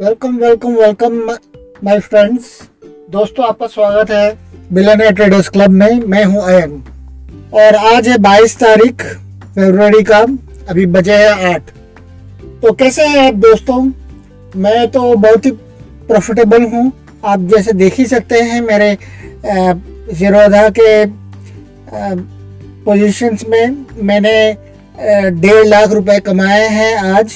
Welcome welcome welcome my friends दोस्तों, आपका स्वागत है बिलनियर ट्रेडर्स क्लब में। मैं हूँ अयन। और आज है 22 तारीख, फरवरी का। अभी बजे है आठ। तो कैसे हैं आप दोस्तों? मैं तो बहुत ही प्रॉफिटेबल हूँ। आप जैसे देख ही सकते हैं मेरे जीरोधा के पोजीशंस में मैंने डेढ़ लाख रुपए कमाए हैं आज।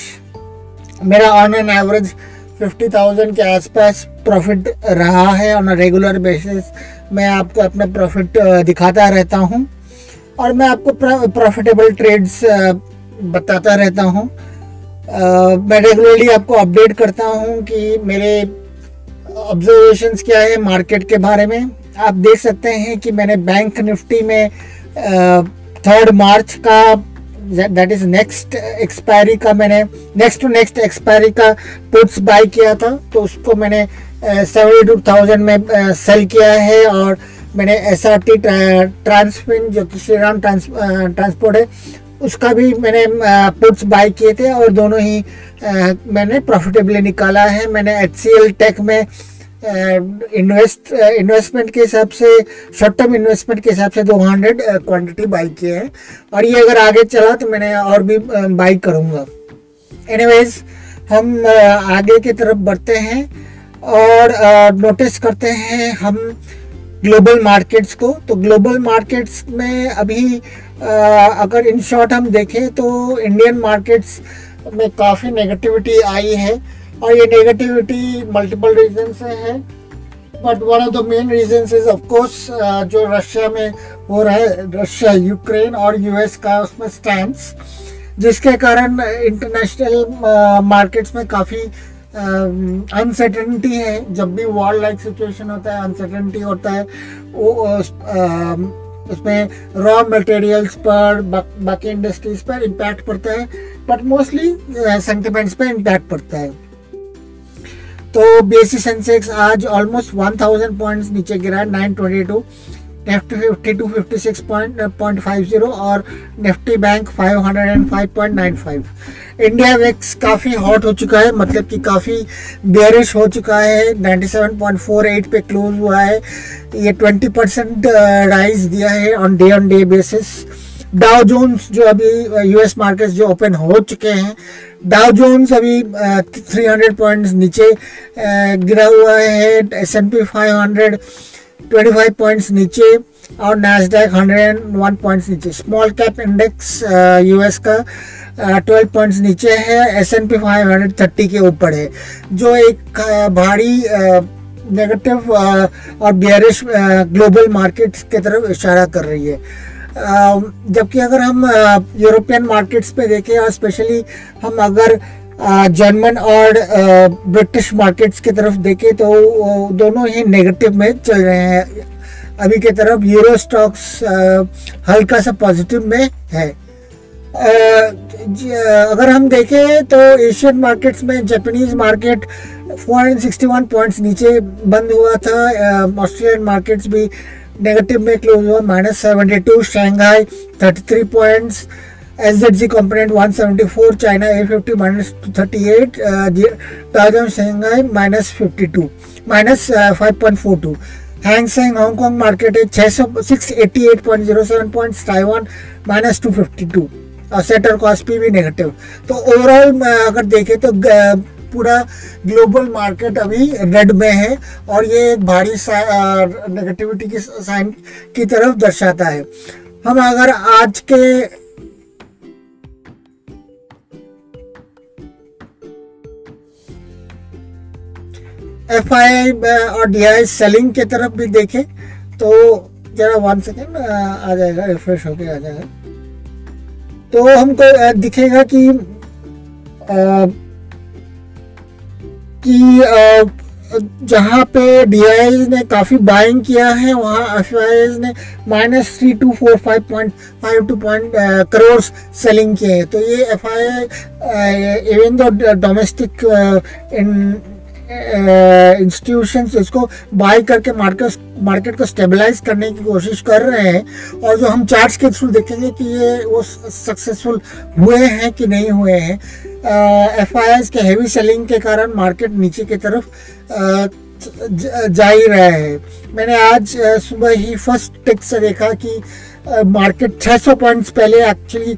मेरा on an average fifty thousand के आसपास प्रॉफिट रहा है ऑन रेगुलर बेसिस मैं आपको अपना प्रॉफिट दिखाता रहता हूँ और मैं आपको प्रॉफिटेबल ट्रेड्स बताता रहता हूँ। मैं रेगुलरली आपको अपडेट करता हूँ कि मेरे ऑब्जर्वेशंस क्या है मार्केट के बारे में। आप देख सकते हैं कि मैंने बैंक निफ्टी में थर्ड मार्च का दैट इज़ नेक्स्ट एक्सपायरी का मैंने नेक्स्ट टू नेक्स्ट एक्सपायरी का पुट्स बाय किया था तो उसको मैंने सेवेंटी टू थाउज़ेंड में सेल किया है और मैंने एस आर टी ट्रांसफिन जो कि श्री राम ट्रांसपोर्ट है, उसका भी मैंने पुट्स बाय किए थे और दोनों ही मैंने प्रॉफिटेबली निकाला है। मैंने एच सी एल टेक में इन्वेस्ट इन्वेस्टमेंट के हिसाब से शॉर्ट टर्म इन्वेस्टमेंट के हिसाब से दो हंड्रेड क्वान्टिटी बाई किए हैं। और ये अगर आगे चला तो मैंने और भी बाई करूँगा। एनीवेज हम आगे की तरफ़ बढ़ते हैं और नोटिस करते हैं हम ग्लोबल मार्केट्स को। तो ग्लोबल मार्केट्स में अभी अगर इन शॉर्ट हम देखें तो इंडियन मार्केट्स में काफ़ी नेगेटिविटी आई है। और ये नेगेटिविटी मल्टीपल रीजन से है but one of the main reason is of course जो रशिया में हो रहा है रशिया यूक्रेन और यूएस का उसमें स्टैंड जिसके कारण इंटरनेशनल मार्केट्स में काफ़ी अनसर्टेनिटी है। जब भी वॉर लाइक सिचुएशन होता है अनसर्टेनिटी होता है, वो उसमें रॉ मटेरियल्स पर, बाकी इंडस्ट्रीज़ पर इम्पैक्ट पड़ता है बट मोस्टली सेंटिमेंट्स पर इम्पैक्ट पड़ता है। तो बीएससी सेंसेक्स आज ऑलमोस्ट 1000 पॉइंट्स नीचे गिरा है 922 Nifty fifty two fifty six point point five zero और Nifty bank five hundred and five point nine five India VIX काफ़ी हॉट हो चुका है मतलब कि काफ़ी बेरिश हो चुका है ninety seven point four eight पे क्लोज हुआ है. ये ट्वेंटी परसेंट राइज दिया है on day on day basis Dow Jones जो अभी यूएस मार्केट जो ओपन हो चुके हैं डाउ जोन्स अभी थ्री हंड्रेड पॉइंट्स नीचे गिरा हुआ है S and P five hundred twenty points नीचे, और Nasdaq hundred and one points नीचे। स्मॉल कैप इंडेक्स यूएस का ट्वेल्व पॉइंट्स नीचे है S and P five hundred thirty के ऊपर है। जो एक भारी नेगेटिव और बियरिश ग्लोबल मार्केट्स की तरफ़ इशारा कर रही है। जबकि अगर हम यूरोपियन मार्केट्स पे देखें, और स्पेशली हम अगर जर्मन और ब्रिटिश मार्केट्स की तरफ़ देखें तो दोनों ही नेगेटिव में चल रहे हैं। अभी की तरफ़ यूरो स्टॉक्स हल्का सा पॉजिटिव में है। अगर हम देखें तो एशियन मार्केट्स में जापानीज मार्केट 461 पॉइंट्स नीचे बंद हुआ था। ऑस्ट्रेलियन मार्केट्स भी नेगेटिव में क्लोज हुआ minus seventy two Shanghai thirty three points S Z G component one seventy four China A fifty minus thirty eight thousand Shanghai minus fifty two minus five point four two Hang Seng Hong Kong market है छः सौ six eighty eight point zero seven point Taiwan minus two fifty two और सेटर Kospi भी negative तो overall अगर देखें तो पूरा ग्लोबल मार्केट अभी रेड में है और ये एक भारी नेगेटिविटी की साइन की तरफ़ दर्शाता है। हम अगर आज के एफ़ आई और डी आई सेलिंग की तरफ़ भी देखें तो जरा वन सेकेंड आ जाएगा रिफ्रेश होके आ जाएगा। तो हमको दिखेगा कि कि जहाँ पे डी ने काफ़ी बाइंग किया है, वहाँ एफ़ ने minus three two four five point five two point crore selling किए हैं। तो ये एफ़ आई आई इवन दो डोमेस्टिक इंस्टीट्यूशन इसको बाय करके मार्केट मार्केट को स्टेबलाइज करने की कोशिश कर रहे हैं, और जो हम चार्ट्स के थ्रू देखेंगे कि ये वो सक्सेसफुल हुए हैं कि नहीं हुए हैं। एफ़ के हैवी सेलिंग के कारण मार्केट नीचे की तरफ़ जा ही रहा है। मैंने आज सुबह ही फ़र्स्ट टिक से देखा कि मार्केट 600 पॉइंट्स पहले एक्चुअली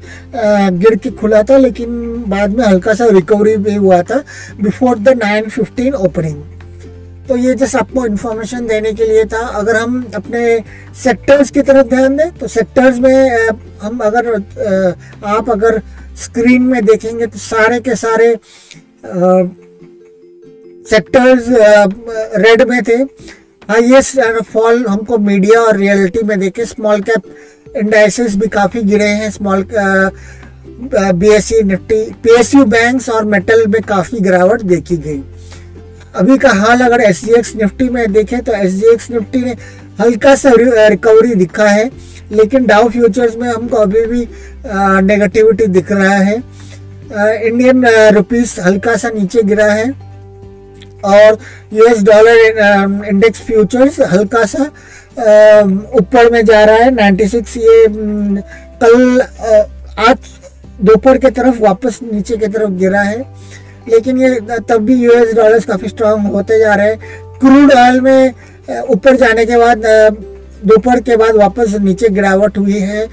गिर के खुला था, लेकिन बाद में हल्का सा रिकवरी भी हुआ था बिफोर द 915 ओपनिंग तो ये जस्ट आपको इन्फॉर्मेशन देने के लिए था। अगर हम अपने सेक्टर्स की तरफ़ ध्यान दें तो सेक्टर्स में हम अगर आप अगर स्क्रीन में देखेंगे तो सारे के सारे सेक्टर्स रेड में थे। हाईएस्ट फॉल हमको मीडिया और रियलिटी में देखे। स्मॉल कैप इंडाइसिस भी काफ़ी गिरे हैं। Small B S C Nifty P S U bank और मेटल में काफ़ी गिरावट देखी गई। अभी का हाल अगर एस निफ्टी में देखें तो एस निफ्टी ने हल्का सा रिकवरी दिखा है, लेकिन डाउ फ्यूचर्स में हमको अभी भी नेगेटिविटी दिख रहा है। इंडियन रुपीस हल्का सा नीचे गिरा है, और यूएस डॉलर इंडेक्स फ्यूचर्स हल्का सा ऊपर में जा रहा है 96 ये कल आज दोपहर के तरफ़ वापस नीचे की तरफ़ गिरा है, लेकिन ये, तब भी यूएस डॉलर्स काफ़ी स्ट्रांग होते जा रहे हैं। क्रूड ऑयल में ऊपर जाने के बाद दोपहर के बाद वापस नीचे गिरावट हुई है।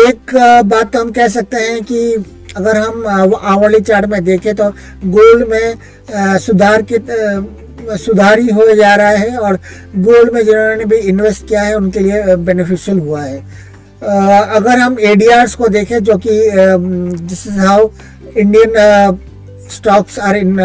एक बात तो हम कह सकते हैं कि अगर हम आवली चार्ट में देखें तो गोल्ड में सुधार के सुधार ही हो जा रहा है और गोल्ड में जिन्होंने भी इन्वेस्ट किया है, उनके लिए बेनिफिशियल हुआ है। अगर हम एडीआर्स को देखें जो कि this is how Indian stocks are in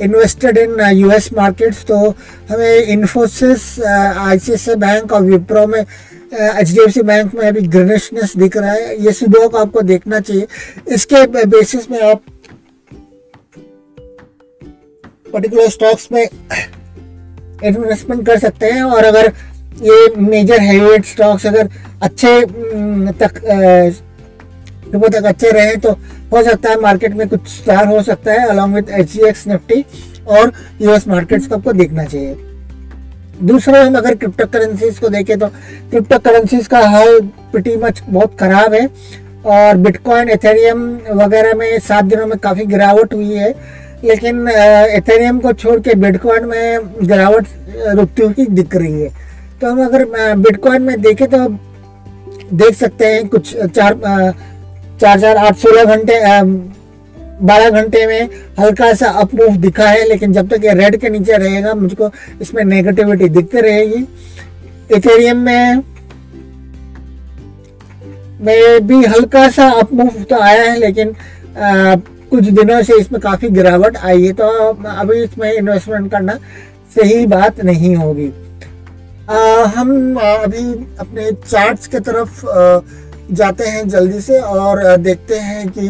invested in US markets तो हमें इन्फोसिस आईसीआईसीआई बैंक और विप्रो में H D F C bank में अभी ग्रीनिशनेस दिख रहा है। ये सुबह को आपको देखना चाहिए। इसके बेसिस में आप पर्टिकुलर स्टॉक्स में इन्वेस्टमेंट कर सकते हैं और अगर ये मेजर हैवीवेट स्टॉक्स अगर अच्छे तक सुबह तक अच्छे रहे तो हो सकता है मार्केट में कुछ सुधार हो सकता है अलॉन्ग विद एचजीएक्स निफ्टी और यूएस मार्केट्स को आपको देखना चाहिए। दूसरा, हम अगर क्रिप्टो करेंसीज को देखें तो क्रिप्टो करेंसीज का हाल प्रिटी मच बहुत खराब है और बिटकॉइन एथेरियम वगैरह में सात दिनों में काफ़ी गिरावट हुई है, लेकिन एथेरियम को छोड़ के बिटकॉइन में गिरावट रुकती हुई दिख रही है। तो हम अगर बिटकॉइन में देखें तो देख सकते हैं कुछ चार चार चार आठ सोलह घंटे बारह घंटे में हल्का सा अप मूव दिखा है लेकिन जब तक ये रेड के नीचे रहेगा मुझको इसमें नेगेटिविटी दिखती रहेगी। इथेरियम में में भी हल्का सा अप मूव तो आया है लेकिन आ, कुछ दिनों से इसमें काफ़ी गिरावट आई है तो अभी इसमें इन्वेस्टमेंट करना सही बात नहीं होगी। हम अभी अपने चार्ट्स के तरफ़ आ, जाते हैं जल्दी से और देखते हैं कि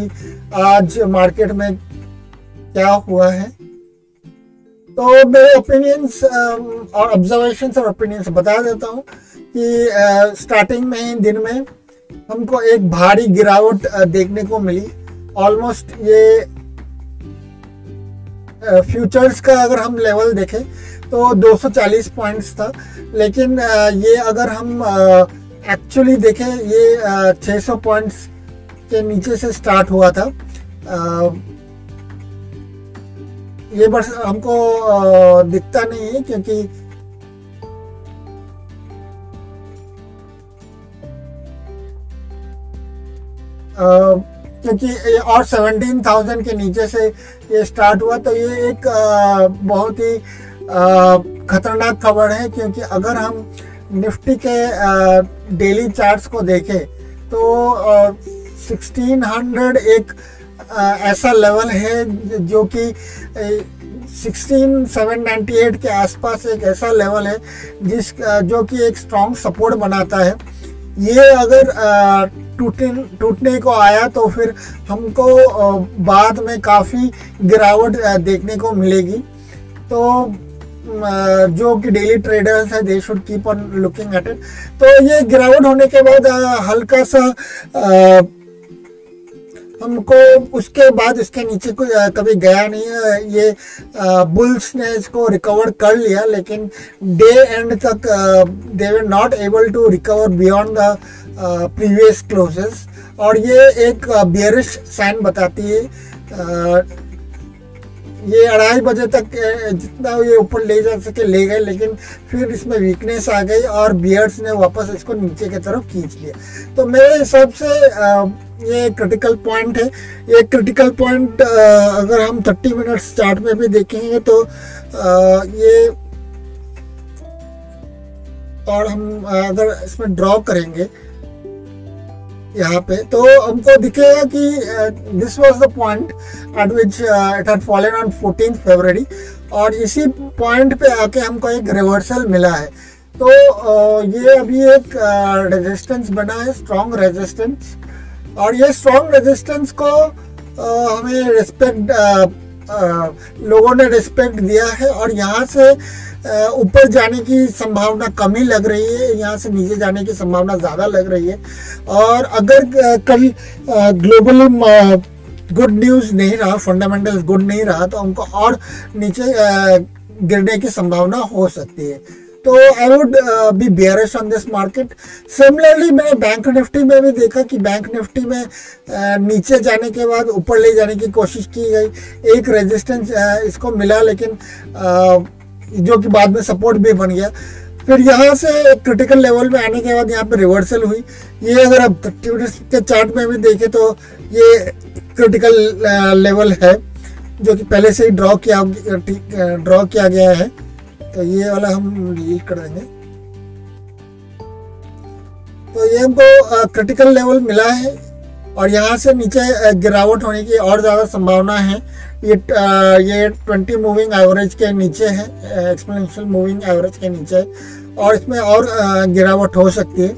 आज मार्केट में क्या हुआ है। तो मेरे ओपिनियंस और ऑब्जर्वेशन और ओपिनियंस बता देता हूँ कि स्टार्टिंग में ही, दिन में हमको एक भारी गिरावट देखने को मिली। ऑलमोस्ट ये फ्यूचर्स का अगर हम लेवल देखें तो 240 पॉइंट्स था। लेकिन ये अगर हम एक्चुअली देखें, ये 600 पॉइंट्स के नीचे से स्टार्ट हुआ था। ये बस हमको दिखता नहीं है क्योंकि क्योंकि और सेवनटीन थाउज़ेंड के नीचे से ये स्टार्ट हुआ तो ये एक बहुत ही खतरनाक खबर है क्योंकि अगर हम निफ्टी के डेली चार्ट्स को देखें तो सिक्सटीन हंड्रेड एक ऐसा लेवल है जो कि सिक्सटीन सेवन नाइन्टी एट के आसपास एक ऐसा लेवल है जिस जो कि एक स्ट्रॉन्ग सपोर्ट बनाता है। ये अगर टूटने टूटने को आया तो फिर हमको बाद में काफ़ी गिरावट देखने को मिलेगी। तो जो कि डेली ट्रेडर्स है they should keep on looking at it तो ये गिरावट होने के बाद हल्का सा हमको उसके बाद इसके नीचे कोई कभी गया नहीं है। ये बुल्स ने इसको रिकवर कर लिया, लेकिन डे एंड तक they were not able to recover beyond the previous closes और ये एक बियरिश साइन बताती है ये अढ़ाई बजे तक जितना ये ऊपर ले जा सके, ले गए, लेकिन फिर इसमें वीकनेस आ गई और बियर्ड्स ने वापस इसको नीचे की तरफ़ खींच लिया। तो मेरे हिसाब से ये क्रिटिकल पॉइंट है। ये क्रिटिकल पॉइंट अगर हम 30 मिनट्स चार्ट में भी देखेंगे तो ये और हम अगर इसमें ड्रॉ करेंगे यहाँ पे। तो हमको दिखेगा कि this was the point at which it had fallen on fourteen February और इसी पॉइंट पे आके हमको एक रिवर्सल मिला है। तो uh, ये अभी एक रेजिस्टेंस uh, बना है स्ट्रॉन्ग रेजिस्टेंस और ये स्ट्रॉन्ग रेजिस्टेंस को uh, हमें रिस्पेक्ट लोगों ने रिस्पेक्ट दिया है और यहाँ से ऊपर जाने की संभावना कम ही लग रही है, यहाँ से नीचे जाने की संभावना ज़्यादा लग रही है। और अगर कल ग्लोबल गुड न्यूज़ नहीं रहा फंडामेंटल गुड नहीं रहा तो उनको और नीचे गिरने की संभावना हो सकती है। तो I would be bearish on this market similarly मैंने बैंक निफ्टी में भी देखा कि बैंक निफ्टी में नीचे जाने के बाद, ऊपर ले जाने की कोशिश की गई। एक रेजिस्टेंस इसको मिला, लेकिन जो कि बाद में सपोर्ट भी बन गया। फिर यहाँ से एक क्रिटिकल लेवल में आने के बाद यहाँ पे रिवर्सल हुई। ये अगर आप के चार्ट में भी देखें तो ये क्रिटिकल लेवल है, जो कि पहले से ही ड्रॉ किया ड्रॉ किया गया है। तो ये वाला हम डिलीट कर देंगे तो ये हमको क्रिटिकल लेवल मिला है और यहाँ से नीचे गिरावट होने की और ज़्यादा संभावना है। ये ये ट्वेंटी मूविंग एवरेज के नीचे है एक्सपोनेंशियल मूविंग एवरेज के नीचे और इसमें और गिरावट हो सकती है।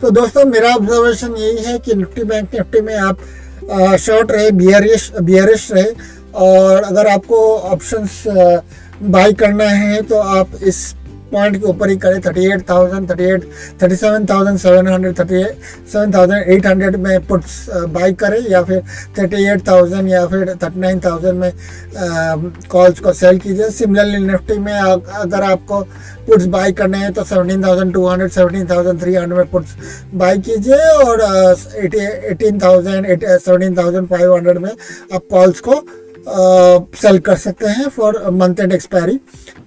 तो दोस्तों, मेरा ऑब्जर्वेशन यही है कि निफ्टी बैंक, निफ्टी में आप शॉर्ट रहे बियरिश बियरिश रहे और अगर आपको ऑप्शंस बाई करना है तो आप इस पॉइंट के ऊपर ही करें thirty eight thousand thirty eight thirty seven thousand seven hundred thirty seven thousand eight hundred में पुट्स बाई करें या फिर थर्टी एट थाउज़ेंड या फिर थर्टी नाइन थाउज़ेंड में कॉल्स uh, को सेल कीजिए। सिमिलरली निफ्टी में अगर आपको पुट्स बाई करने हैं तो seventeen thousand two hundred seventeen thousand three hundred में पुट्स बाई कीजिए और eighteen thousand seventeen thousand five hundred में आप कॉल्स को सेल कर सकते हैं फॉर मंथ एंड एक्सपायरी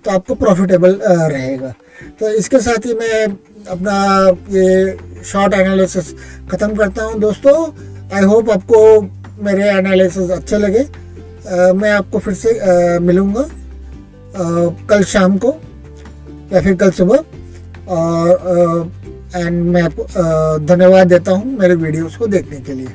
तो आपको प्रॉफिटेबल रहेगा। तो इसके साथ ही मैं अपना ये शॉर्ट एनालिसिस ख़त्म करता हूँ। दोस्तों आई होप आपको मेरे एनालिसिस अच्छे लगे। आ, मैं आपको फिर से मिलूँगा कल शाम को या फिर कल सुबह। और एंड मैं आपको धन्यवाद देता हूँ मेरे वीडियोस को देखने के लिए।